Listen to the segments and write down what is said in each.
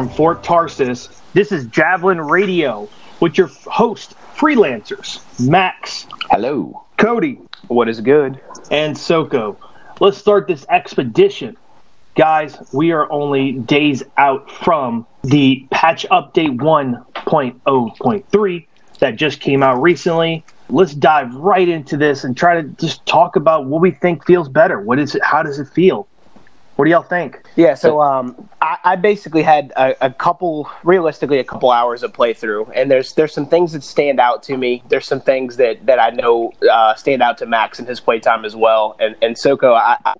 from Fort Tarsis. This is Javelin Radio with your host, freelancers, Max. Hello. Cody. What is good? And Soko. Let's start this expedition. Guys, we are only days out from the patch update 1.0.3 that just came out recently. Let's dive right into this and try to just talk about what we think feels better. What is it? How does it feel? What do y'all think? Yeah, so um, I, I basically had a, a, couple, realistically, a couple hours of playthrough, and there's there's some things that stand out to me. There's some things that, that I know uh, stand out to Max and his playtime as well. And and Soko, I, I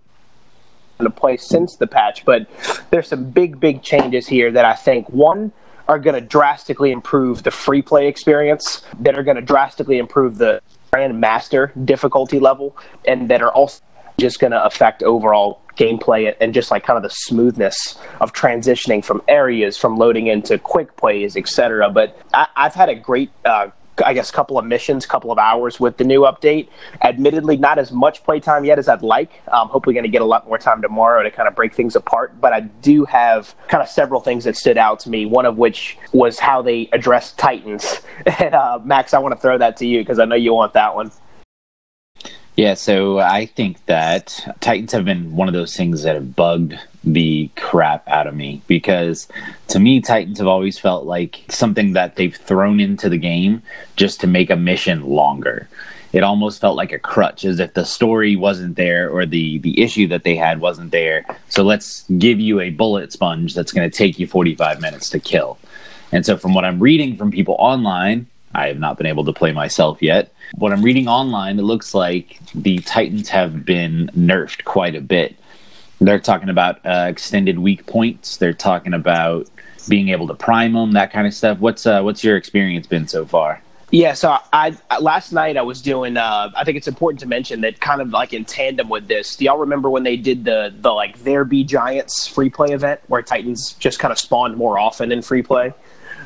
to play since the patch, but there's some big big changes here that I think one are going to drastically improve the free play experience, that are going to drastically improve the Grandmaster difficulty level, and that are also just going to affect overall gameplay and just like kind of the smoothness of transitioning from areas, from loading into quick plays, etc. But I, have had a great uh, I guess, couple of missions, couple of hours with the new update. Admittedly, not as much playtime yet as I'd like. Um, hopefully, going to get a lot more time tomorrow to kind of break things apart. But I do have kind of several things that stood out to me. One of which was how they addressed Titans. And uh, Max, I want to throw that to you because I know you want that one. Yeah, so I think that Titans have been one of those things that have bugged the crap out of me because to me, Titans have always felt like something that they've thrown into the game just to make a mission longer. It almost felt like a crutch, as if the story wasn't there or the, the issue that they had wasn't there. So let's give you a bullet sponge that's going to take you 45 minutes to kill. And so, from what I'm reading from people online, I have not been able to play myself yet. What I'm reading online, it looks like the Titans have been nerfed quite a bit. They're talking about uh, extended weak points. They're talking about being able to prime them, that kind of stuff. What's uh, what's your experience been so far? Yeah, so I last night I was doing. Uh, I think it's important to mention that kind of like in tandem with this. Do y'all remember when they did the the like there be giants free play event where Titans just kind of spawned more often in free play?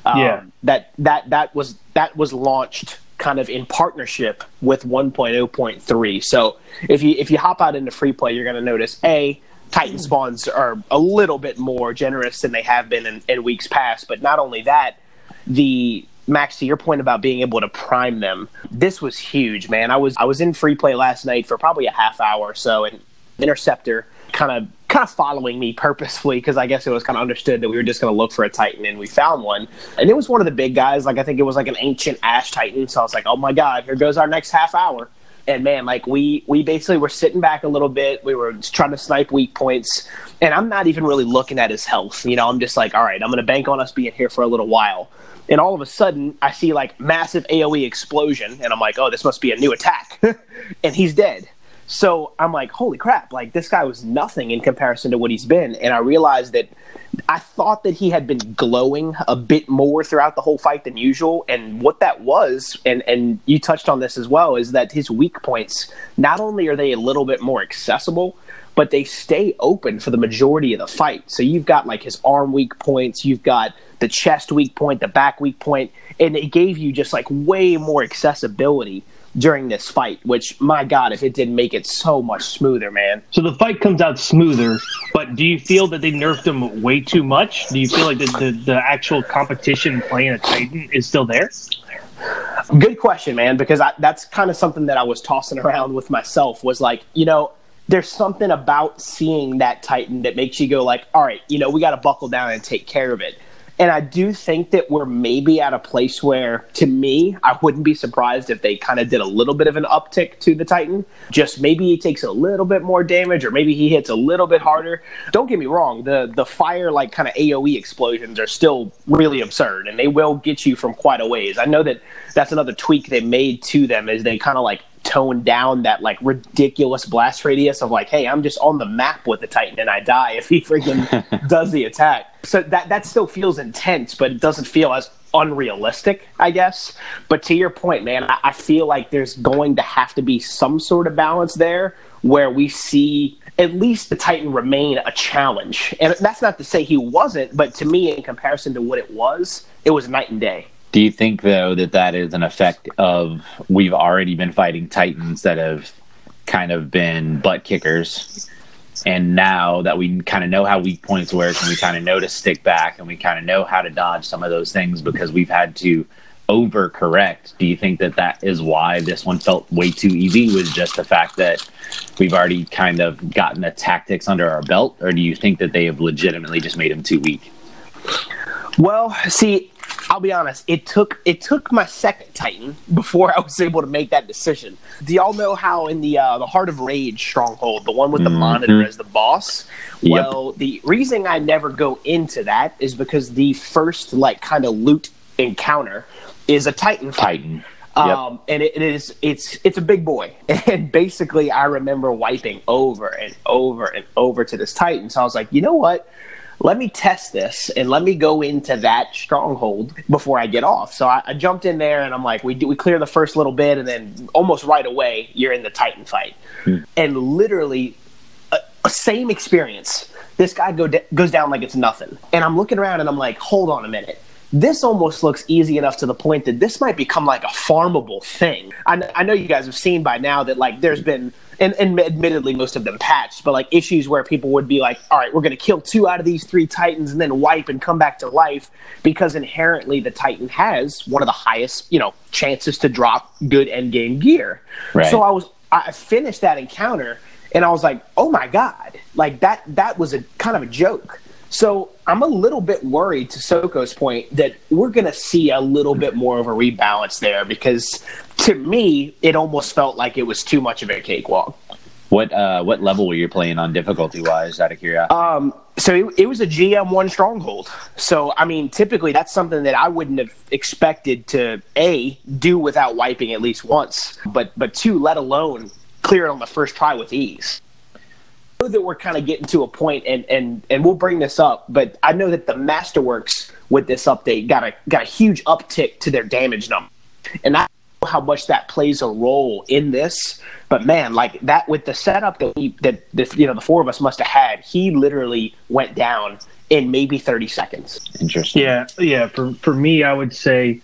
Um, yeah, that that that was that was launched kind of in partnership with 1.0.3. So if you if you hop out into free play, you're going to notice a Titan mm-hmm. spawns are a little bit more generous than they have been in, in weeks past. But not only that, the Max, to your point about being able to prime them, this was huge, man. I was I was in free play last night for probably a half hour or so, and Interceptor kind of kind of following me purposefully because I guess it was kind of understood that we were just going to look for a Titan and we found one. And it was one of the big guys. Like I think it was like an ancient Ash Titan. So I was like, oh my god, here goes our next half hour. And man, like we we basically were sitting back a little bit. We were trying to snipe weak points, and I'm not even really looking at his health. You know, I'm just like, all right, I'm going to bank on us being here for a little while. And all of a sudden, I see like massive AOE explosion, and I'm like, oh, this must be a new attack, and he's dead. So I'm like, holy crap, like this guy was nothing in comparison to what he's been. And I realized that I thought that he had been glowing a bit more throughout the whole fight than usual. And what that was, and, and you touched on this as well, is that his weak points, not only are they a little bit more accessible, but they stay open for the majority of the fight. So you've got like his arm weak points, you've got the chest weak point, the back weak point, and it gave you just like way more accessibility during this fight, which my God, if it didn't make it so much smoother, man. So the fight comes out smoother, but do you feel that they nerfed him way too much? Do you feel like the, the, the actual competition playing a Titan is still there? Good question, man, because I, that's kind of something that I was tossing around with myself was like, you know, there's something about seeing that Titan that makes you go like, all right, you know, we got to buckle down and take care of it. And I do think that we're maybe at a place where, to me, I wouldn't be surprised if they kind of did a little bit of an uptick to the Titan. Just maybe he takes a little bit more damage, or maybe he hits a little bit harder. Don't get me wrong, the the fire like kind of AOE explosions are still really absurd, and they will get you from quite a ways. I know that that's another tweak they made to them, is they kind of like tone down that like ridiculous blast radius of like, hey, I'm just on the map with the Titan and I die if he freaking does the attack. So that that still feels intense, but it doesn't feel as unrealistic, I guess. But to your point, man, I, I feel like there's going to have to be some sort of balance there where we see at least the Titan remain a challenge. And that's not to say he wasn't, but to me, in comparison to what it was, it was night and day. Do you think though that that is an effect of we've already been fighting titans that have kind of been butt kickers, And now that we kind of know how weak points work and we kind of know to stick back and we kind of know how to dodge some of those things because we've had to overcorrect. Do you think that that is why this one felt way too easy? Was just the fact that we've already kind of gotten the tactics under our belt, or do you think that they have legitimately just made him too weak? Well, see, I'll be honest. It took it took my second Titan before I was able to make that decision. Do y'all know how in the uh, the Heart of Rage stronghold, the one with the mm-hmm. monitor as the boss? Yep. Well, the reason I never go into that is because the first like kind of loot encounter is a Titan. Titan. Um, and it, it is it's it's a big boy, and basically I remember wiping over and over and over to this Titan. So I was like, you know what? Let me test this and let me go into that stronghold before I get off. So I, I jumped in there and I'm like, we do, we clear the first little bit, and then almost right away you're in the Titan fight, hmm. and literally, a, a same experience. This guy go goes down like it's nothing, and I'm looking around and I'm like, hold on a minute this almost looks easy enough to the point that this might become like a farmable thing. I, I know you guys have seen by now that like there's been and, and admittedly most of them patched, but like issues where people would be like, all right, we're going to kill two out of these three Titans and then wipe and come back to life because inherently the Titan has one of the highest, you know, chances to drop good end game gear. Right. So I was, I finished that encounter and I was like, oh my God, like that, that was a kind of a joke. So I'm a little bit worried to Soko's point that we're going to see a little bit more of a rebalance there because to me, it almost felt like it was too much of a cakewalk. What uh, what level were you playing on difficulty wise? Out of curiosity. Um, so it, it was a GM one stronghold. So I mean, typically that's something that I wouldn't have expected to a do without wiping at least once, but but two, let alone clear it on the first try with ease Know that we're kind of getting to a point, and and and we'll bring this up, but I know that the Masterworks with this update got a got a huge uptick to their damage number, and I how much that plays a role in this. But man, like that with the setup that we, that the, you know the four of us must have had, he literally went down in maybe thirty seconds. Interesting. Yeah, yeah. For for me, I would say.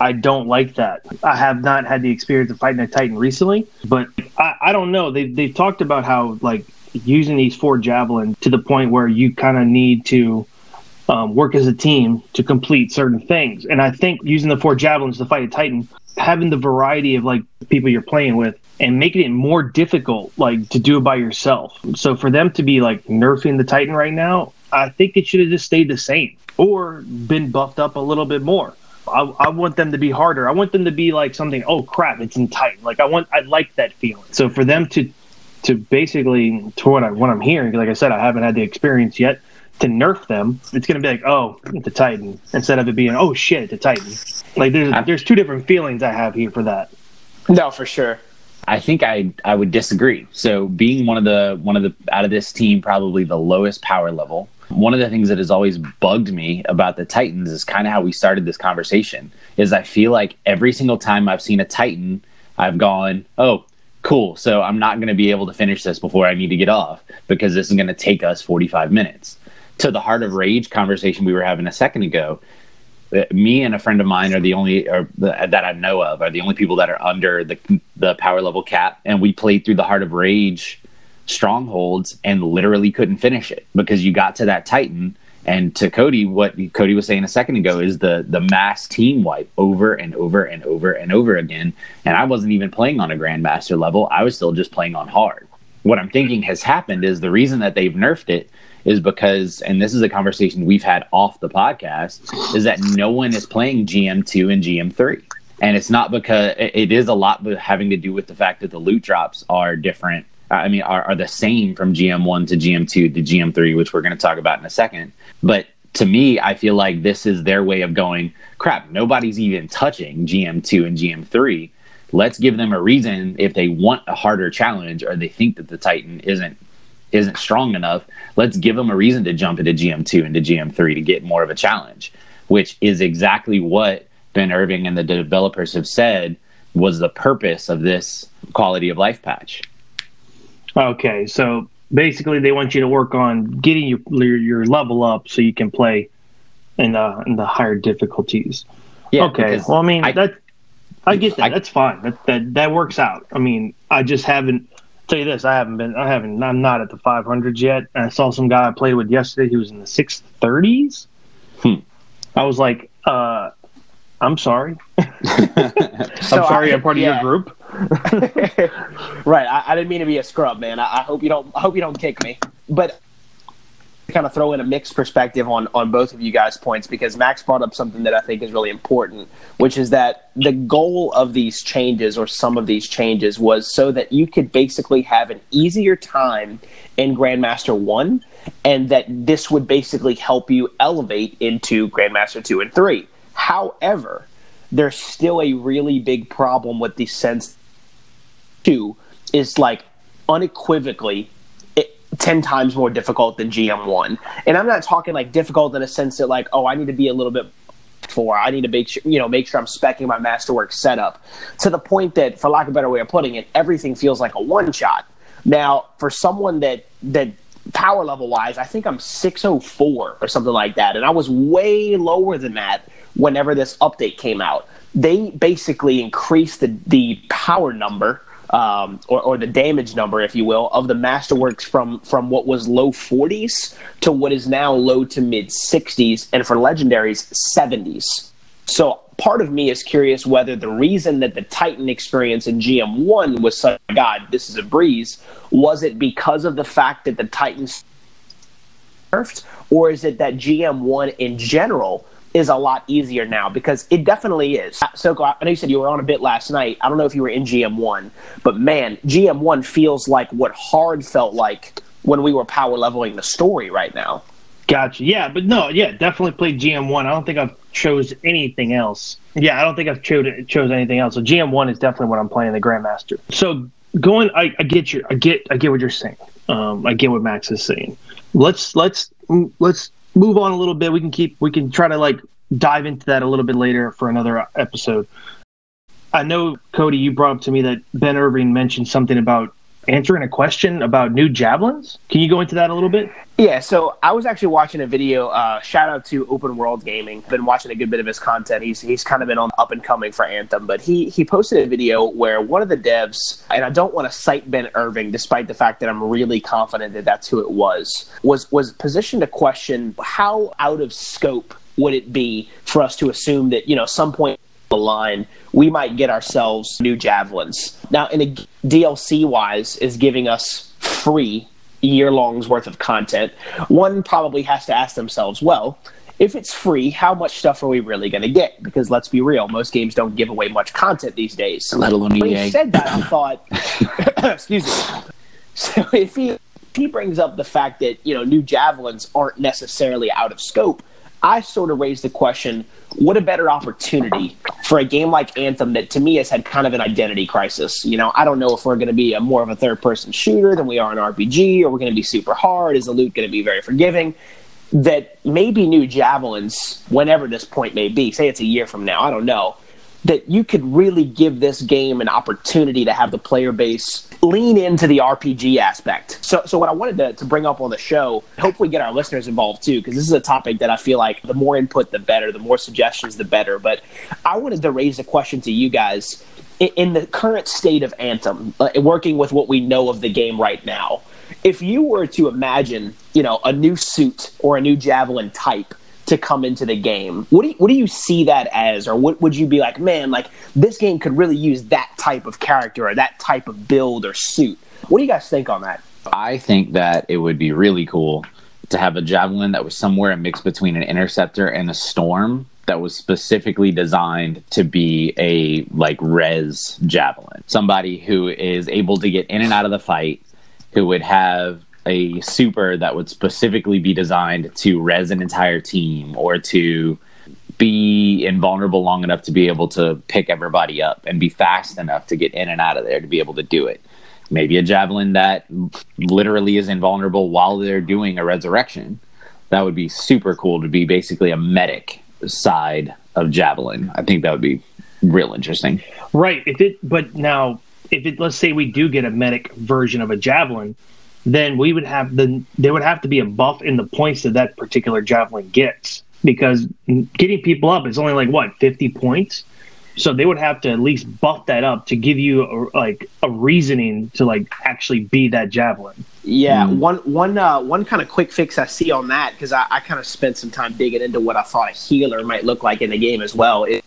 I don't like that. I have not had the experience of fighting a Titan recently, but I, I don't know. They they've talked about how like using these four javelin to the point where you kind of need to um, work as a team to complete certain things. And I think using the four javelins to fight a Titan, having the variety of like people you're playing with and making it more difficult like to do it by yourself. So for them to be like nerfing the Titan right now, I think it should have just stayed the same or been buffed up a little bit more. I, I, want them to be harder. I want them to be like something. Oh crap! It's in Titan. Like I want. I like that feeling. So for them to to basically to what I what I'm hearing. Like I said, I haven't had the experience yet to nerf them. It's going to be like, oh, it's a Titan instead of it being, oh shit, it's a Titan. Like there's there's two different feelings I have here for that. No, for sure. I think I I would disagree. So being one of the one of the out of this team, probably the lowest power level. One of the things that has always bugged me about the Titans is kind of how we started this conversation. Is I feel like every single time I've seen a Titan, I've gone, oh, cool. So I'm not going to be able to finish this before I need to get off because this is going to take us 45 minutes. To the heart of rage conversation we were having a second ago, me and a friend of mine are the only or that I know of are the only people that are under the the power level cap, and we played through the heart of rage strongholds and literally couldn't finish it because you got to that titan and to Cody, what Cody was saying a second ago is the the mass team wipe over and over and over and over again. And I wasn't even playing on a grandmaster level; I was still just playing on hard. What I'm thinking has happened is the reason that they've nerfed it is because, and this is a conversation we've had off the podcast, is that no one is playing GM2 and GM3. And it's not because it is a lot having to do with the fact that the loot drops are different I mean, are, are the same from GM1 to GM2 to GM3, which we're going to talk about in a second. But to me, I feel like this is their way of going, crap, nobody's even touching GM2 and GM3. Let's give them a reason if they want a harder challenge or they think that the Titan isn't isn't strong enough. Let's give them a reason to jump into GM2 and to GM3 to get more of a challenge, which is exactly what Ben Irving and the developers have said was the purpose of this quality of life patch. Okay, so basically they want you to work on getting your your level up so you can play in the in the higher difficulties. Yeah, okay. Well, I mean I, that I get that. I, That's fine. That that that works out. I mean, I just haven't tell you this, I haven't been, I haven't, I'm not at the 500s yet. I saw some guy I played with yesterday. He was in the 630s. Hmm. I was like, uh, I'm sorry. So I'm sorry, I- I'm part of your group. right. I, I didn't mean to be a scrub, man. I, I hope you don't. I hope you don't kick me. But kind of throw in a mixed perspective on on both of you guys' points because Max brought up something that I think is really important, which is that the goal of these changes or some of these changes was so that you could basically have an easier time in Grandmaster One, and that this would basically help you elevate into Grandmaster Two and Three. However, there's still a really big problem with the sense two is like unequivocally 10 times more difficult than GM1. And I'm not talking like difficult in a sense that like, oh, I need to be a little bit for I need to make sure you know make sure I'm specking my masterwork setup to the point that for lack of a better way of putting it everything feels like a one shot. Now, for someone that that power level wise, I think I'm 604 or something like that and I was way lower than that whenever this update came out. They basically increased the the power number um, or, or the damage number, if you will, of the Masterworks from from what was low 40s to what is now low to mid 60s, and for legendaries 70s. So part of me is curious whether the reason that the Titan experience in GM1 was such God, this is a breeze, was it because of the fact that the Titans nerfed, or is it that GM1 in general is a lot easier now? Because it definitely is. So I know you said you were on a bit last night. I don't know if you were in GM1, but man, GM1 feels like what hard felt like when we were power leveling the story right now. Gotcha. Yeah, but no, yeah, definitely played GM1. I don't think I've chose anything else. Yeah, I don't think I've chose chose anything else. So GM1 is definitely what I'm playing the Grandmaster. So going, I, I get your, I get, I get what you're saying. Um, I get what Max is saying. Let's let's let's move on a little bit. We can keep, we can try to like dive into that a little bit later for another episode. I know Cody, you brought up to me that Ben Irving mentioned something about answering a question about new javelins. Can you go into that a little bit? Yeah, so I was actually watching a video. Uh, shout out to Open World Gaming. Been watching a good bit of his content. He's he's kind of been on up and coming for Anthem, but he he posted a video where one of the devs, and I don't want to cite Ben Irving, despite the fact that I'm really confident that that's who it was, was was positioned to question how out of scope would it be for us to assume that you know some point the line, we might get ourselves new javelins. Now, in a DLC wise, is giving us free year long's worth of content. One probably has to ask themselves, well, if it's free, how much stuff are we really going to get? Because let's be real, most games don't give away much content these days. Let alone When EA. he said that, I thought, excuse me. So if he if he brings up the fact that you know new javelins aren't necessarily out of scope, I sort of raised the question: What a better opportunity for a game like Anthem that to me has had kind of an identity crisis. You know, I don't know if we're going to be a more of a third-person shooter than we are an RPG, or we're going to be super hard. Is the loot going to be very forgiving? That maybe new javelins, whenever this point may be, say it's a year from now, I don't know that you could really give this game an opportunity to have the player base lean into the RPG aspect. So, so what I wanted to, to bring up on the show, hopefully get our listeners involved too, because this is a topic that I feel like the more input, the better, the more suggestions, the better. But I wanted to raise a question to you guys. In, the current state of Anthem, uh, working with what we know of the game right now, if you were to imagine, you know, a new suit or a new javelin type to come into the game. What do you, what do you see that as, or what would you be like? Man, like this game could really use that type of character or that type of build or suit. What do you guys think on that? I think that it would be really cool to have a javelin that was somewhere a mix between an interceptor and a storm that was specifically designed to be a like res javelin. Somebody who is able to get in and out of the fight, who would have a super that would specifically be designed to res an entire team or to be invulnerable long enough to be able to pick everybody up and be fast enough to get in and out of there to be able to do it. Maybe a javelin that literally is invulnerable while they're doing a resurrection. That would be super cool to be basically a medic side of javelin. I think that would be real interesting. Right. If it, but now, if it, let's say we do get a medic version of a javelin, then we would have the there would have to be a buff in the points that that particular javelin gets because getting people up is only like what fifty points. So they would have to at least buff that up to give you a, like a reasoning to like actually be that javelin. Yeah, mm. one one uh, one kind of quick fix I see on that because I, I kind of spent some time digging into what I thought a healer might look like in the game as well. It,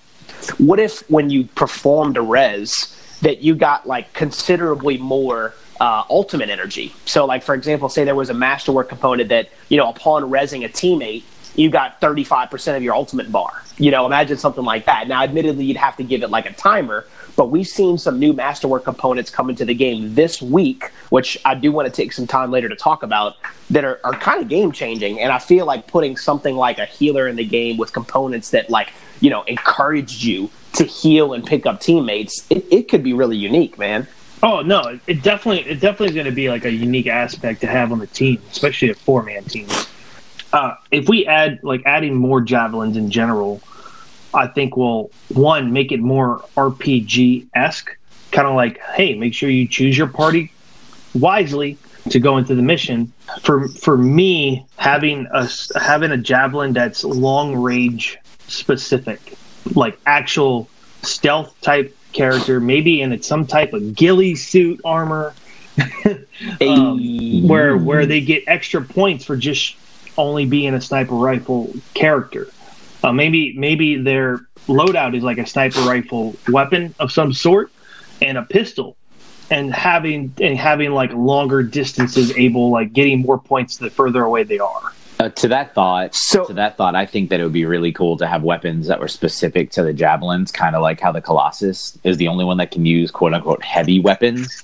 what if when you performed a res that you got like considerably more uh, ultimate energy? So, like for example, say there was a masterwork component that you know upon resing a teammate, you got 35% of your ultimate bar. You know, imagine something like that. Now, admittedly, you'd have to give it like a timer, but we've seen some new Masterwork components come into the game this week, which I do want to take some time later to talk about, that are, are kind of game changing. And I feel like putting something like a healer in the game with components that, like, you know, encouraged you to heal and pick up teammates, it, it could be really unique, man. Oh no, it definitely it definitely is going to be like a unique aspect to have on the team, especially a four man team. Uh, if we add like adding more javelins in general, I think will one make it more RPG esque, kind of like hey, make sure you choose your party wisely to go into the mission. For for me, having a having a javelin that's long range specific, like actual stealth type character, maybe in it's some type of ghillie suit armor, um, where where they get extra points for just only being a sniper rifle character. Uh, maybe maybe their loadout is like a sniper rifle weapon of some sort and a pistol, and having and having like longer distances, able like getting more points the further away they are. Uh, to that thought, so, to that thought, I think that it would be really cool to have weapons that were specific to the javelins, kind of like how the Colossus is the only one that can use quote unquote heavy weapons.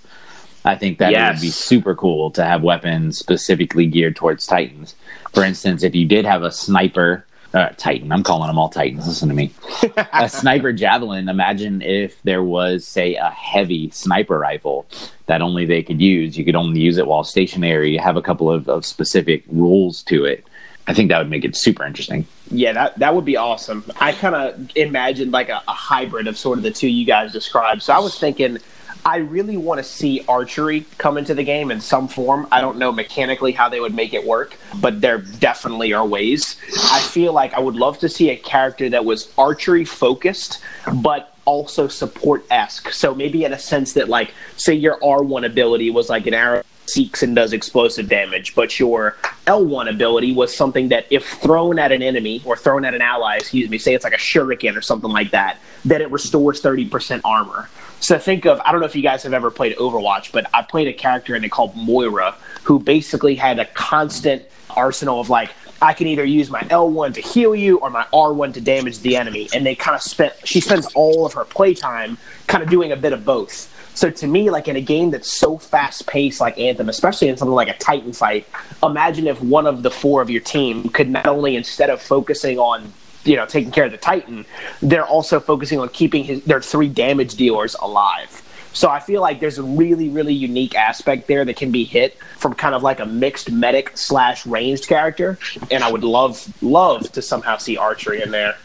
I think that yes. would be super cool to have weapons specifically geared towards Titans. For instance, if you did have a sniper uh, Titan. I'm calling them all Titans. Listen to me. a sniper javelin. Imagine if there was, say, a heavy sniper rifle that only they could use. You could only use it while stationary. You have a couple of, of specific rules to it. I think that would make it super interesting. Yeah, that that would be awesome. I kind of imagined like a, a hybrid of sort of the two you guys described. So I was thinking I really want to see archery come into the game in some form. I don't know mechanically how they would make it work, but there definitely are ways. I feel like I would love to see a character that was archery focused, but also support esque. So maybe in a sense that, like, say your R1 ability was like an arrow seeks and does explosive damage, but your L1 ability was something that, if thrown at an enemy or thrown at an ally, excuse me, say it's like a shuriken or something like that, that it restores 30% armor. So think of I don't know if you guys have ever played Overwatch, but I played a character in it called Moira, who basically had a constant arsenal of like I can either use my L1 to heal you or my R1 to damage the enemy. And they kind of spent she spends all of her playtime kind of doing a bit of both. So to me, like in a game that's so fast paced like Anthem, especially in something like a Titan fight, imagine if one of the four of your team could not only instead of focusing on you know taking care of the Titan, they're also focusing on keeping his, their three damage dealers alive. So I feel like there's a really, really unique aspect there that can be hit from kind of like a mixed medic slash ranged character, and I would love, love to somehow see archery in there.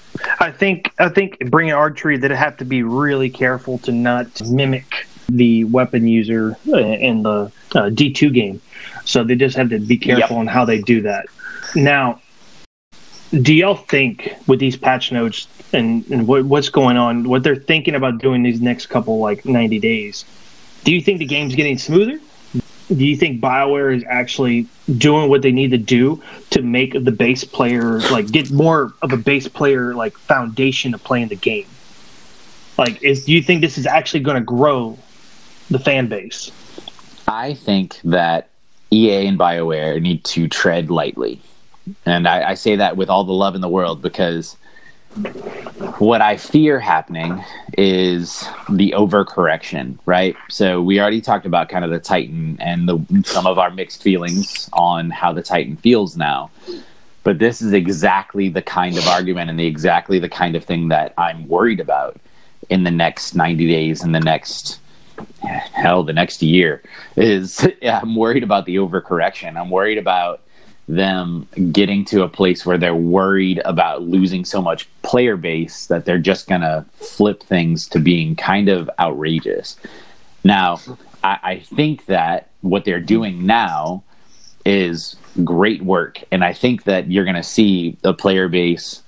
I think I think bringing archery that have to be really careful to not mimic the weapon user in the uh, D2 game. So they just have to be careful yep. on how they do that. Now, do y'all think with these patch notes and, and what, what's going on, what they're thinking about doing these next couple like 90 days, do you think the game's getting smoother? Do you think BioWare is actually doing what they need to do to make the base player like get more of a base player like foundation of playing the game? Like, is do you think this is actually going to grow the fan base? I think that EA and BioWare need to tread lightly and I, I say that with all the love in the world because what I fear happening is the overcorrection, right? So we already talked about kind of the Titan and the some of our mixed feelings on how the Titan feels now. But this is exactly the kind of argument and the exactly the kind of thing that I'm worried about in the next 90 days in the next hell the next year is yeah, I'm worried about the overcorrection. I'm worried about them getting to a place where they're worried about losing so much player base that they're just going to flip things to being kind of outrageous. Now, I, I, think that what they're doing now is great work. And I think that you're going to see the player base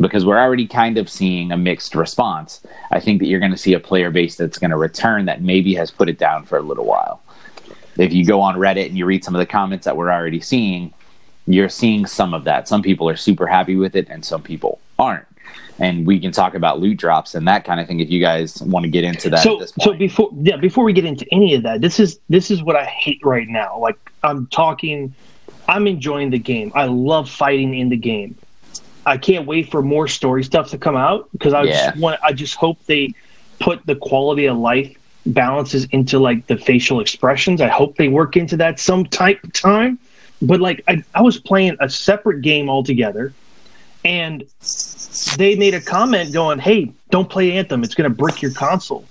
because we're already kind of seeing a mixed response. I think that you're going to see a player base that's going to return that maybe has put it down for a little while. If you go on Reddit and you read some of the comments that we're already seeing, you're seeing some of that. Some people are super happy with it, and some people aren't. And we can talk about loot drops and that kind of thing if you guys want to get into that. So, so before yeah, before we get into any of that, this is this is what I hate right now. Like I'm talking, I'm enjoying the game. I love fighting in the game. I can't wait for more story stuff to come out because I yeah. just want. I just hope they put the quality of life balances into like the facial expressions. I hope they work into that some type of time. But like I, I was playing a separate game altogether, and they made a comment going, "Hey, don't play Anthem. It's going to brick your console."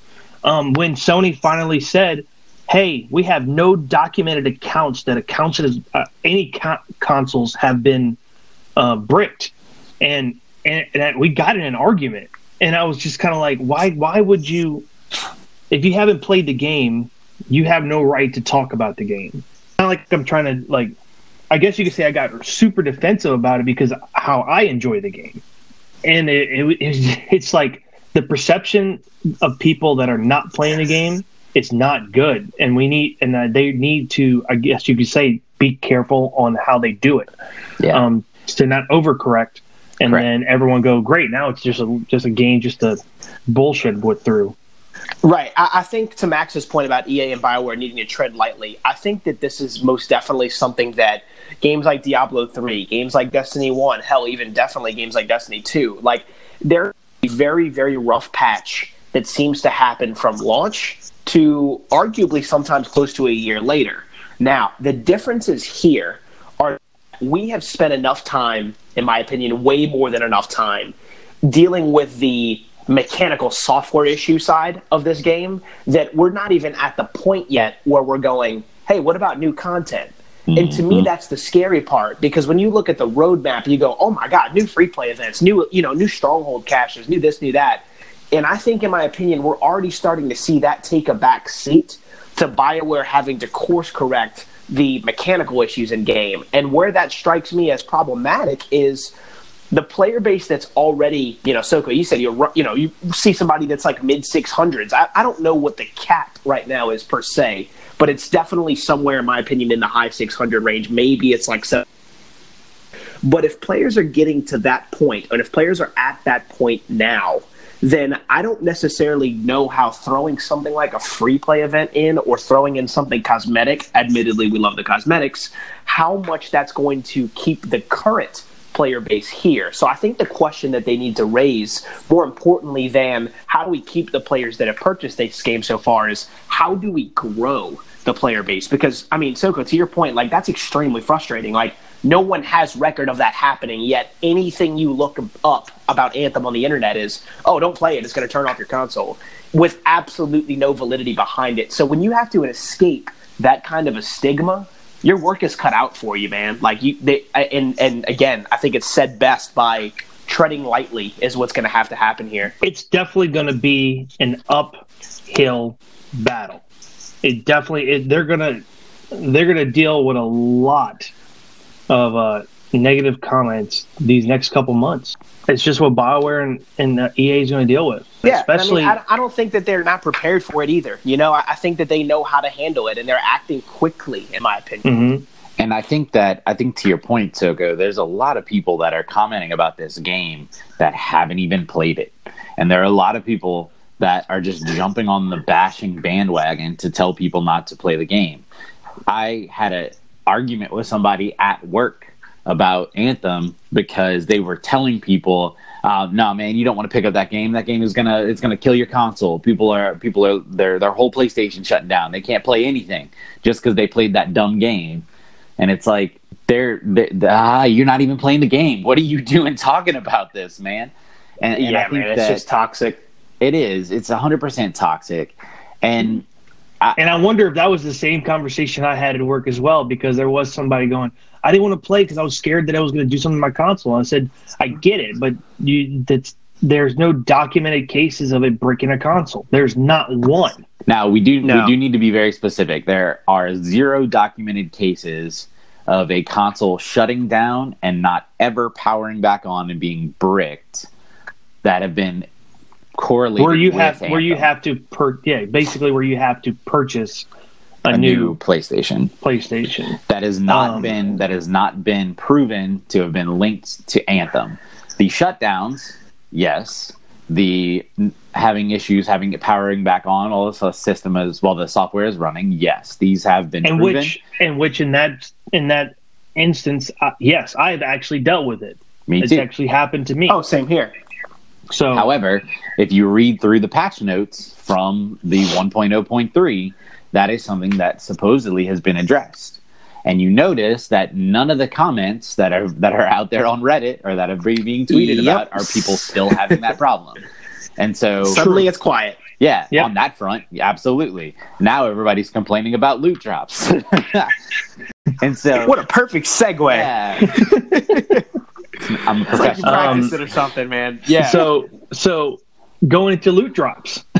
Um, when Sony finally said, "Hey, we have no documented accounts that accounts as uh, any co- consoles have been uh, bricked," and, and and we got in an argument, and I was just kind of like, "Why? Why would you? If you haven't played the game, you have no right to talk about the game." Not like I'm trying to like I guess you could say I got super defensive about it because how I enjoy the game, and it, it, it's like the perception of people that are not playing the game. It's not good, and we need and uh, they need to. I guess you could say be careful on how they do it. Yeah. Um, to not overcorrect, and Correct. then everyone go great. Now it's just a just a game, just a bullshit went through. Right. I, I, think to Max's point about EA and Bioware needing to tread lightly, I think that this is most definitely something that games like Diablo 3, games like Destiny 1, hell, even definitely games like Destiny 2, like they're a very, very rough patch that seems to happen from launch to arguably sometimes close to a year later. Now, the differences here are we have spent enough time, in my opinion, way more than enough time, dealing with the mechanical software issue side of this game that we're not even at the point yet where we're going, hey, what about new content? Mm-hmm. And to me, mm-hmm. that's the scary part because when you look at the roadmap, you go, "Oh my God, new free play events, new you know, new stronghold caches, new this, new that." And I think, in my opinion, we're already starting to see that take a back seat to Bioware having to course correct the mechanical issues in game. And where that strikes me as problematic is the player base that's already, you know, Soko, you said you you know you see somebody that's like mid six hundreds. I, I don't know what the cap right now is per se but it's definitely somewhere, in my opinion, in the high 600 range. Maybe it's like seven. But if players are getting to that point, and if players are at that point now, then I don't necessarily know how throwing something like a free play event in or throwing in something cosmetic, admittedly, we love the cosmetics, how much that's going to keep the current player base here. So I think the question that they need to raise, more importantly than how do we keep the players that have purchased this game so far, is how do we grow the player base because I mean, Soko, to your point, like that's extremely frustrating. Like no one has record of that happening yet. Anything you look up about Anthem on the internet is, oh, don't play it; it's going to turn off your console, with absolutely no validity behind it. So when you have to escape that kind of a stigma, your work is cut out for you, man. Like you, they, and and again, I think it's said best by treading lightly is what's going to have to happen here. It's definitely going to be an uphill battle it definitely it, they're gonna they're gonna deal with a lot of uh, negative comments these next couple months. It's just what Bioware and, and uh, EA is going to deal with. Yeah, especially. I, mean, I, I, don't think that they're not prepared for it either. You know, I, I, think that they know how to handle it and they're acting quickly, in my opinion. Mm-hmm. And I think that I think to your point, Soko, there's a lot of people that are commenting about this game that haven't even played it, and there are a lot of people that are just jumping on the bashing bandwagon to tell people not to play the game. I had an argument with somebody at work about Anthem because they were telling people, uh, "No, man, you don't want to pick up that game. That game is gonna it's gonna kill your console. People are people are their their whole PlayStation shutting down. They can't play anything just because they played that dumb game." And it's like they're, they're ah, you're not even playing the game. What are you doing talking about this, man? And, and yeah, man, it's just toxic it is. It's 100% toxic. And I, and I wonder if that was the same conversation I had at work as well, because there was somebody going, I didn't want to play because I was scared that I was going to do something to my console. And I said, I get it, but you, that's, there's no documented cases of it breaking a console. There's not one. Now we do no. we do need to be very specific. There are zero documented cases of a console shutting down and not ever powering back on and being bricked that have been correlated where you with have where you have to per yeah basically where you have to purchase a, a new, new PlayStation. PlayStation. that has not Um, been that has not been proven to have been linked to Anthem. The shutdowns, yes. The having issues, having it powering back on, all this system as while the software is running, yes, these have been And proven. which and which in that in that instance, uh, yes, I've actually dealt with it. Me It's too. actually happened to me. Oh, same here. so However, if you read through the patch notes from the 1.0.3, that is something that supposedly has been addressed. And you notice that none of the comments that are that are out there on Reddit or that are being tweeted Yep. about are people still having that problem. And so, Suddenly it's quiet. yeah, Yep. on that front, yeah, absolutely. Now everybody's complaining about loot drops. and so, What a perfect segue. yeah. I'm a It's like you professional. Um, practiced it or something, man. Yeah. so so going into loot drops.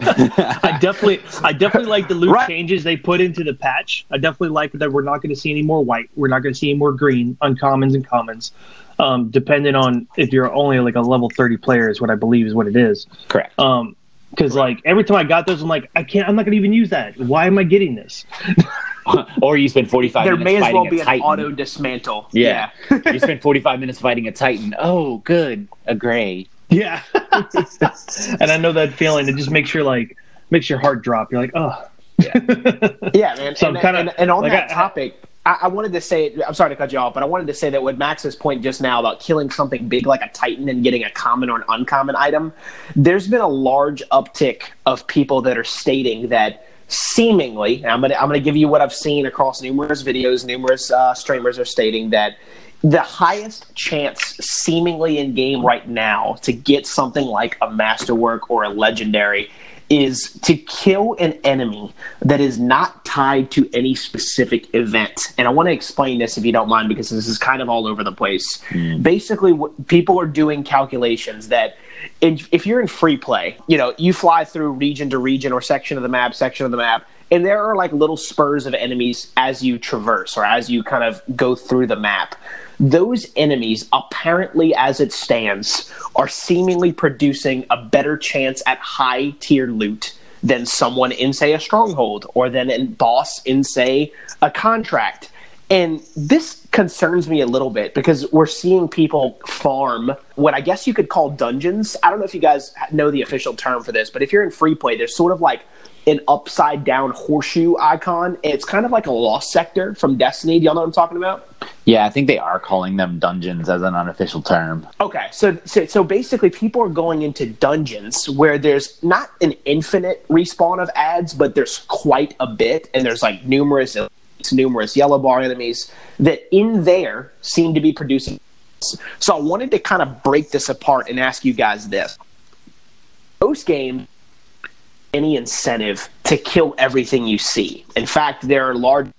I definitely I definitely like the loot Right. changes they put into the patch. I definitely like that we're not going to see any more white. We're not going to see any more green, uncommons and commons. Um, depending on if you're only like a level 30 player is what I believe is what it is. Correct. Um, because like every time I got those, I'm like, I can't. I'm not gonna even use that. Why am I getting this? or you spend 45 there minutes may as well be an auto dismantle. Yeah. you spend 45 minutes fighting a Titan. Oh, good. A gray. Yeah, and I know that feeling. It just makes your like makes your heart drop. You're like, oh, Yeah, man. So and, I'm kinda- and, and on like, that I- topic, I, I wanted to say, I'm sorry to cut you off, but I wanted to say that with Max's point just now about killing something big like a Titan and getting a common or an uncommon item, there's been a large uptick of people that are stating that seemingly, and I'm gonna I'm gonna give you what I've seen across numerous videos, numerous uh, streamers are stating that the highest chance seemingly in game right now to get something like a masterwork or a legendary is to kill an enemy that is not tied to any specific event. And I want to explain this if you don't mind because this is kind of all over the place. Hmm. Basically, what people are doing calculations that if, if you're in free play, you know, you fly through region to region or section of the map, section of the map, and there are like little spurs of enemies as you traverse or as you kind of go through the map. Those enemies, apparently as it stands, are seemingly producing a better chance at high tier loot than someone in, say, a stronghold or than a boss in, say, a contract. And this concerns me a little bit because we're seeing people farm what I guess you could call dungeons. I don't know if you guys know the official term for this, but if you're in free play, there's sort of like an upside down horseshoe icon. It's kind of like a lost sector from Destiny. Do y'all know what I'm talking about? Yeah, I think they are calling them dungeons as an unofficial term. Okay, so, so so basically, people are going into dungeons where there's not an infinite respawn of ads, but there's quite a bit, and there's like numerous numerous yellow bar enemies that in there seem to be producing. So I wanted to kind of break this apart and ask you guys this: Most games, any incentive to kill everything you see. In fact, there are large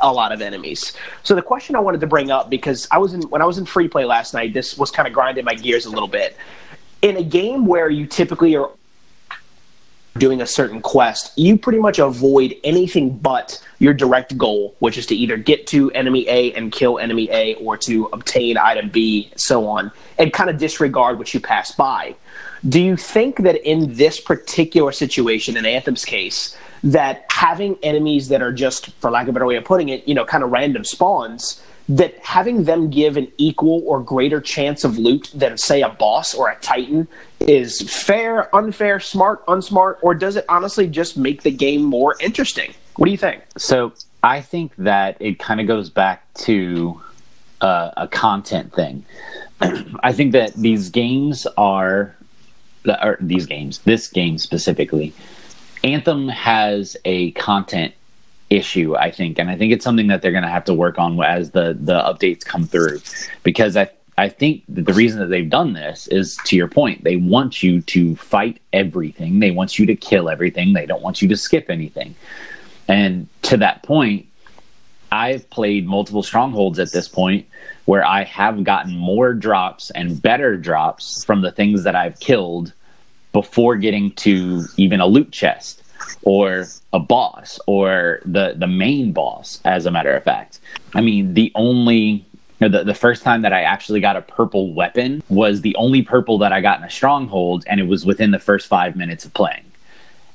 a lot of enemies. So the question I wanted to bring up because I was in when I was in free play last night, this was kind of grinding my gears a little bit. In a game where you typically are doing a certain quest, you pretty much avoid anything but your direct goal, which is to either get to enemy A and kill enemy A or to obtain item B, so on, and kind of disregard what you pass by. Do you think that in this particular situation, in Anthem's case, that having enemies that are just, for lack of a better way of putting it, you know, kind of random spawns, that having them give an equal or greater chance of loot than, say, a boss or a titan is fair, unfair, smart, unsmart, or does it honestly just make the game more interesting? What do you think? So I think that it kind of goes back to uh, a content thing. I think that these games are, or these games, this game specifically, Anthem has a content issue, I think, and I think it's something that they're going to have to work on as the the updates come through, because I I think that the reason that they've done this is to your point, they want you to fight everything, they want you to kill everything, they don't want you to skip anything, and to that point, I've played multiple strongholds at this point where I have gotten more drops and better drops from the things that I've killed before getting to even a loot chest. or a boss or the the main boss as a matter of fact i mean the only the, the first time that i actually got a purple weapon was the only purple that i got in a stronghold and it was within the first five minutes of playing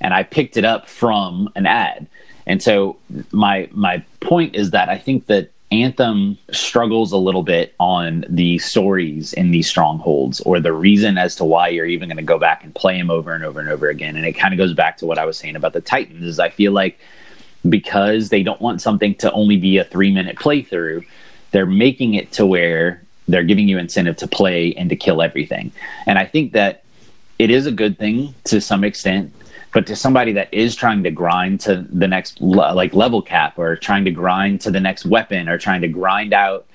and i picked it up from an ad and so my my point is that i think that Anthem struggles a little bit on the stories in these strongholds or the reason as to why you're even going to go back and play them over and over and over again. And it kind of goes back to what I was saying about the Titans is I feel like because they don't want something to only be a three minute playthrough, they're making it to where they're giving you incentive to play and to kill everything. And I think that it is a good thing to some extent but to somebody that is trying to grind to the next like level cap or trying to grind to the next weapon or trying to grind out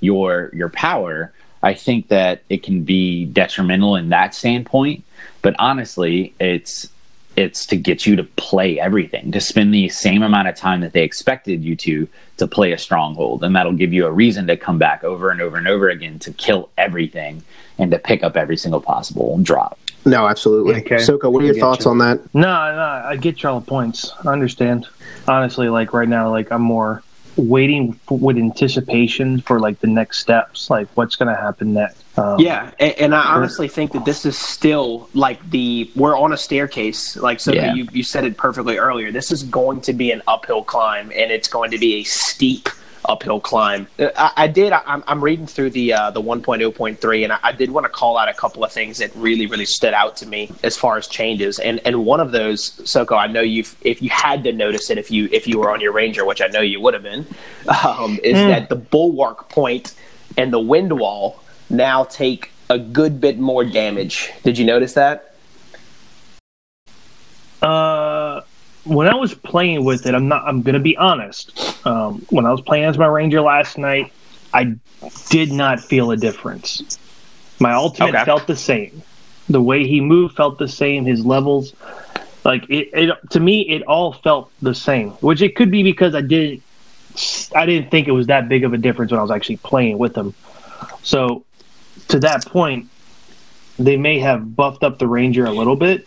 your your power i think that it can be detrimental in that standpoint. But honestly it's it's to get you to play everything to spend the same amount of time that they expected you to to play a stronghold. And that'll give you a reason to come back over and over and over again to kill everything and to pick up every single possible drop no, absolutely. Okay. Soko, what are your thoughts you. on that? No, no, I get y'all points. I understand. Honestly, like right now, like I'm more waiting for, with anticipation for like the next steps, like what's going to happen next. Um, yeah, and, and, I honestly think that this is still like the we're on a staircase. Like so, yeah. you you said it perfectly earlier. This is going to be an uphill climb, and it's going to be a steep uphill climb. Uh, I, I did. I, am reading through the uh, the 1.0.3, and I, I, did want to call out a couple of things that really, really stood out to me as far as changes. And and one of those, Soko, I know you've if you had to notice it if you if you were on your Ranger, which I know you would have been, um, is mm. that the bulwark point and the wind wall now take a good bit more damage. Did you notice that? Uh when I was playing with it, I'm not. I'm gonna be honest. Um, when I was playing as my ranger last night, I did not feel a difference. My ultimate okay. felt the same. The way he moved felt the same. His levels, like it, it, to me, it all felt the same. Which it could be because I didn't. I didn't think it was that big of a difference when I was actually playing with him. So, to that point, they may have buffed up the ranger a little bit,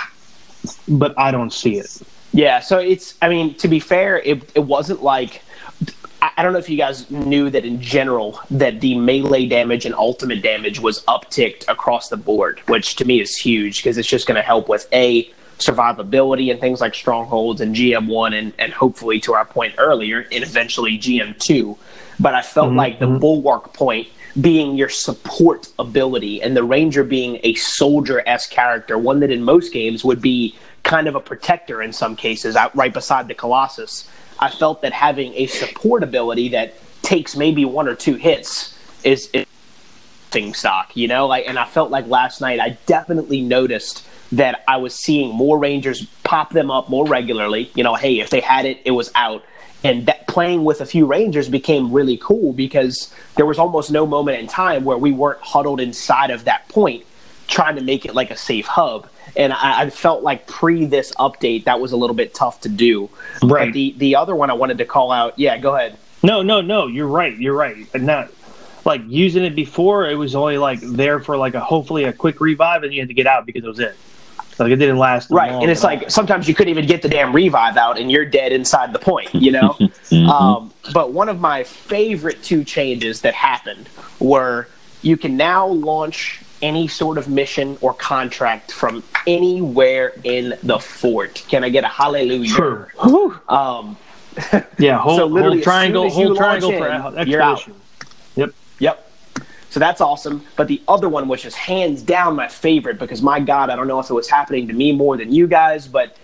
but I don't see it. Yeah, so it's. I mean, to be fair, it it wasn't like. I don't know if you guys knew that in general that the melee damage and ultimate damage was upticked across the board, which to me is huge because it's just going to help with a survivability and things like strongholds and GM1 and, and hopefully to our point earlier and eventually GM2. But I felt mm-hmm. like the mm-hmm. bulwark point being your support ability and the ranger being a soldier s character, one that in most games would be kind of a protector in some cases, out right beside the Colossus. I felt that having a support ability that takes maybe one or two hits is, is thing stock, you know. Like, and I felt like last night I definitely noticed that I was seeing more Rangers pop them up more regularly. You know, hey, if they had it, it was out. And that playing with a few Rangers became really cool because there was almost no moment in time where we weren't huddled inside of that point trying to make it like a safe hub and I, I, felt like pre this update that was a little bit tough to do. Right. But the the other one I wanted to call out. Yeah, go ahead. No, no, no. You're right. You're right. And not like using it before. It was only like there for like a hopefully a quick revive, and you had to get out because it was it. Like it didn't last. Right, and it's like sometimes you couldn't even get the damn revive out, and you're dead inside the point. You know. mm-hmm. um, but one of my favorite two changes that happened were you can now launch any sort of mission or contract from anywhere in the fort. Can I get a hallelujah? Sure. Um, yeah, whole, so whole triangle, whole triangle in, for expedition. You're out. Yep. Yep. So that's awesome. But the other one, which is hands down my favorite, because my God, I don't know if it was happening to me more than you guys, but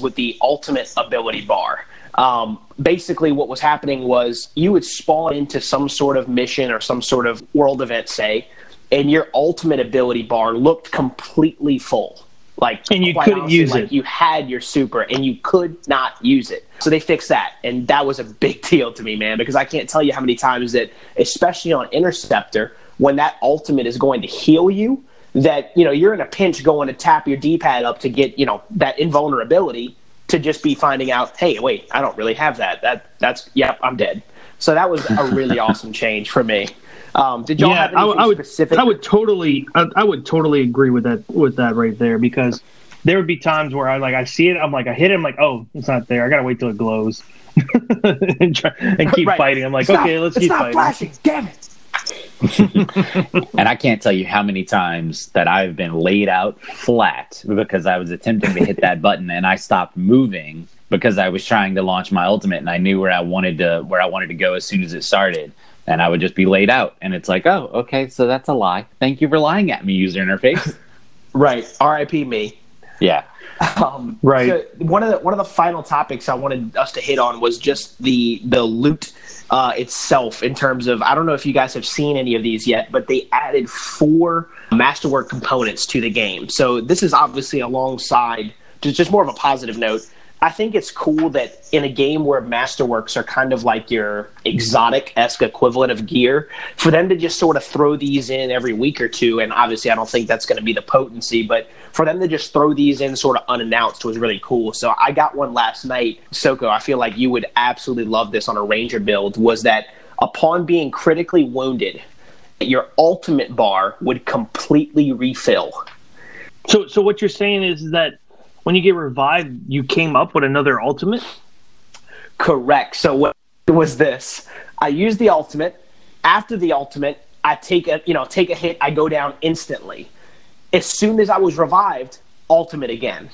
with the ultimate ability bar. Um, basically, what was happening was you would spawn into some sort of mission or some sort of world event, say, and your ultimate ability bar looked completely full. Like and you couldn't honestly, use like it. You had your super and you could not use it. So they fixed that, and that was a big deal to me, man, because I can't tell you how many times that, especially on interceptor, when that ultimate is going to heal you, that you know you're in a pinch going to tap your D-pad up to get you know that invulnerability to just be finding out, hey, wait, I don't really have that. That that's yep, I'm dead. So that was a really awesome change for me. Um, did y'all yeah, have anything I, I would, specific? I would totally, I, I, would totally agree with that with that right there because there would be times where I like I see it, I'm like I hit it, I'm like, oh, it's not there. I gotta wait till it glows and, try, and keep Right. fighting. I'm like, It's okay, not, let's it's keep not fighting. flashing. Damn it! And I can't tell you how many times that I've been laid out flat because I was attempting to hit that button and I stopped moving because I was trying to launch my ultimate and I knew where I wanted to where I wanted to go as soon as it started. And I would just be laid out. And it's like, oh, okay, so that's a lie. Thank you for lying at me, user interface. Right. R.I.P. me. yeah. Um, Right. so one of the one of the final topics I wanted us to hit on was just the the loot uh, itself. In terms of, I don't know if you guys have seen any of these yet, but they added four masterwork components to the game. So this is obviously alongside just just more of a positive note. I think it's cool that in a game where masterworks are kind of like your exotic esque equivalent of gear, for them to just sort of throw these in every week or two, and obviously I don't think that's going to be the potency, but for them to just throw these in sort of unannounced was really cool. So I got one last night. Soko, I feel like you would absolutely love this on a Ranger build, was that upon being critically wounded, your ultimate bar would completely refill. So, so what you're saying is that when you get revived, you came up with another ultimate. Correct. So what was this? I use the ultimate. After the ultimate, I take a you know take a hit. I go down instantly. As soon as I was revived, ultimate again.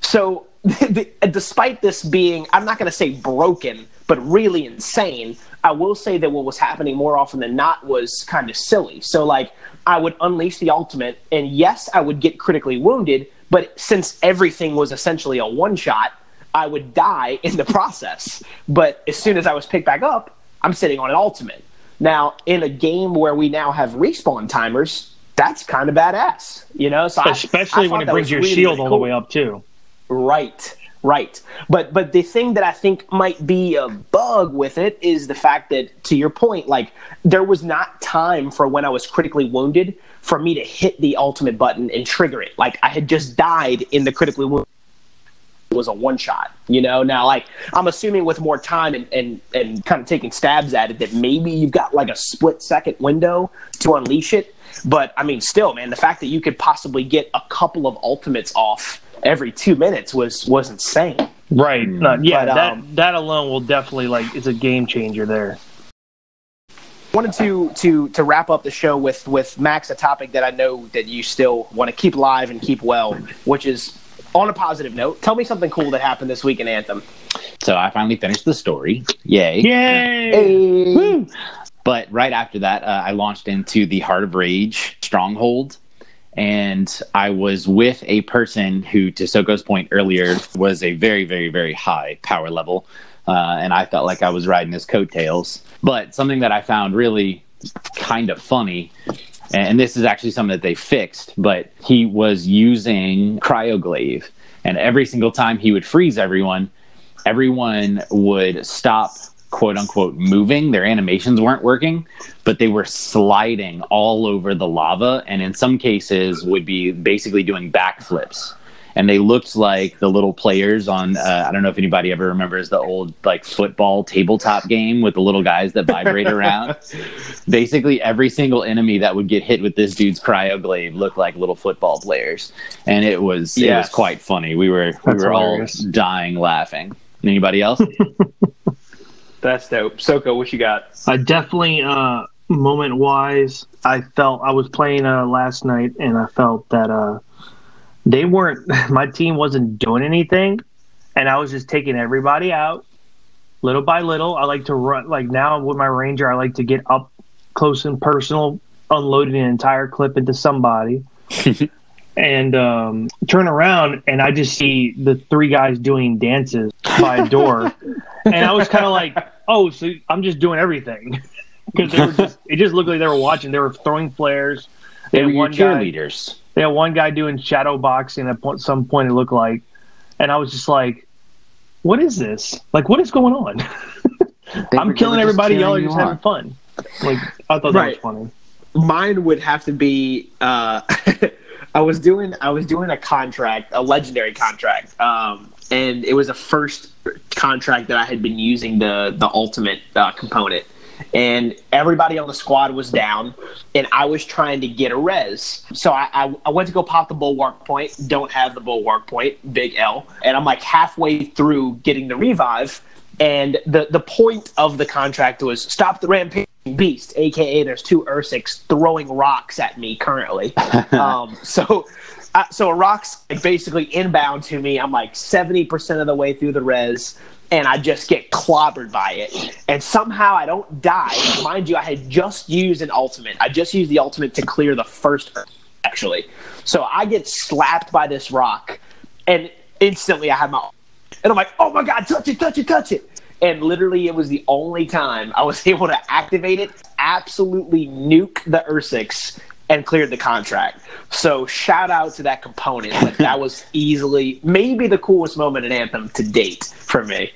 So the, despite this being, I'm not going to say broken, but really insane. I will say that what was happening more often than not was kind of silly. So like I would unleash the ultimate, and yes, I would get critically wounded. But since everything was essentially a one shot, I would die in the process. But as soon as I was picked back up, I'm sitting on an ultimate. Now, in a game where we now have respawn timers, that's kind of badass, you know. So Especially I when it brings your really, shield really all cool. the way up too. Right, right. But but the thing that I think might be a bug with it is the fact that, to your point, like there was not time for when I was critically wounded for me to hit the ultimate button and trigger it. Like I had just died in the critically wounded. It was a one shot, you know. Now, like I'm assuming with more time and, and and kind of taking stabs at it, that maybe you've got like a split second window to unleash it. But I mean, still, man, the fact that you could possibly get a couple of ultimates off every two minutes was was insane. Right. No, yeah. But, that um, that alone will definitely like it's a game changer there. Wanted to to to wrap up the show with with Max a topic that I know that you still want to keep live and keep well, which is on a positive note. Tell me something cool that happened this week in Anthem. So I finally finished the story. Yay. Yay! But right after that, uh, I launched into the Heart of Rage stronghold. And I was with a person who, to Soko's point earlier, was a very, very, very high power level. Uh, and I felt like I was riding his coattails. But something that I found really kind of funny, and this is actually something that they fixed, but he was using cryoglaive. And every single time he would freeze everyone, everyone would stop quote unquote moving their animations weren't working but they were sliding all over the lava and in some cases would be basically doing backflips and they looked like the little players on uh, i don't know if anybody ever remembers the old like football tabletop game with the little guys that vibrate around basically every single enemy that would get hit with this dude's cryoglaive looked like little football players and it was it was quite funny we were we were hilarious. all dying laughing anybody else That's dope. Soko, what you got? I definitely, uh, moment wise, I felt I was playing uh, last night, and I felt that uh, they weren't. My team wasn't doing anything, and I was just taking everybody out, little by little. I like to run. Like now with my ranger, I like to get up close and personal, unloading an entire clip into somebody. And um, turn around, and I just see the three guys doing dances by a door, and I was kind of like, "Oh, so I'm just doing everything." because they were just it just looked like they were watching. They were throwing flares. They had were your one guy- cheerleaders They had one guy doing shadow boxing at po- some point. It looked like, and I was just like, "What is this? Like, what is going on?" I'm were- killing everybody. Y'all are just having fun. Like, I thought that Right. was funny. Mine would have to be. Uh, I was doing. I was doing a contract, a legendary contract, um, and it was a first contract that I had been using the the ultimate uh, component. And everybody on the squad was down, and I was trying to get a res. So I, I, I went to go pop the bulwark point. Don't have the bulwark point. Big L. And I'm like halfway through getting the revive, and the the point of the contract was stop the rampaging beast, aka there's two Ursix throwing rocks at me currently. um, so. Uh, so a rock's like basically inbound to me. I'm like 70% of the way through the res and I just get clobbered by it. And somehow I don't die. Mind you, I had just used an ultimate. I just used the ultimate to clear the first earth, actually. So I get slapped by this rock, and instantly I have my and I'm like, oh my god, touch it, touch it, touch it. And literally, it was the only time I was able to activate it, absolutely nuke the Ursix, and cleared the contract. So shout out to that component. Like, that was easily maybe the coolest moment in Anthem to date for me.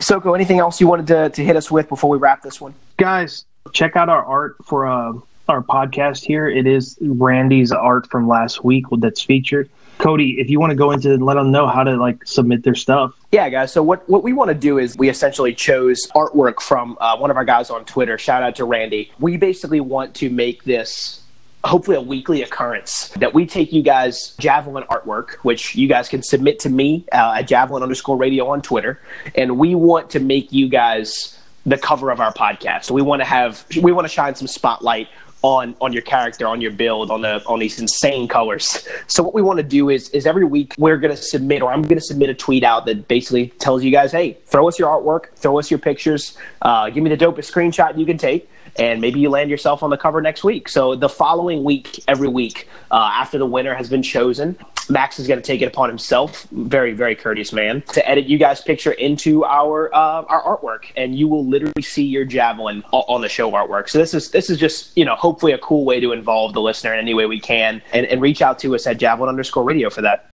Soko, anything else you wanted to, to hit us with before we wrap this one? Guys, check out our art for uh, our podcast here. It is Randy's art from last week that's featured. Cody, if you want to go into and let them know how to like submit their stuff. Yeah, guys. So what what we want to do is we essentially chose artwork from uh, one of our guys on Twitter. Shout out to Randy. We basically want to make this hopefully a weekly occurrence that we take you guys javelin artwork which you guys can submit to me uh, at javelin underscore radio on twitter. And we want to make you guys the cover of our podcast. We want to have we want to shine some spotlight on on your character on your build on the on these insane colors. So what we want to do is is every week we're going to submit or i'm going to submit a tweet out that basically tells you guys hey throw us your artwork throw us your pictures uh, give me the dopest screenshot you can take and maybe you land yourself on the cover next week. So the following week, every week uh, after the winner has been chosen, Max is going to take it upon himself, very very courteous man, to edit you guys' picture into our uh, our artwork, and you will literally see your javelin on the show artwork. So this is this is just you know hopefully a cool way to involve the listener in any way we can, and, and reach out to us at javelin underscore radio for that.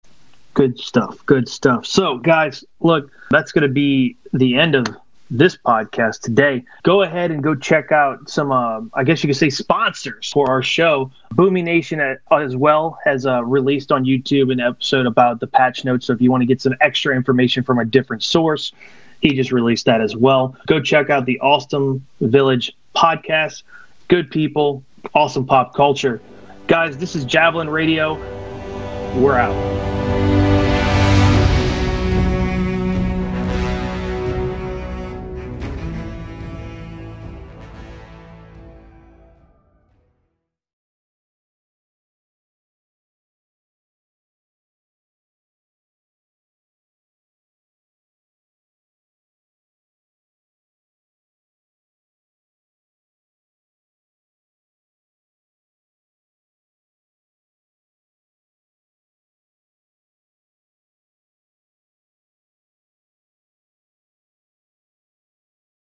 Good stuff. Good stuff. So guys, look, that's going to be the end of this podcast today, go ahead and go check out some, uh, I guess you could say, sponsors for our show. Booming Nation as well has uh, released on YouTube an episode about the patch notes. So if you want to get some extra information from a different source, he just released that as well. Go check out the Awesome Village podcast. Good people, awesome pop culture. Guys, this is Javelin Radio. We're out.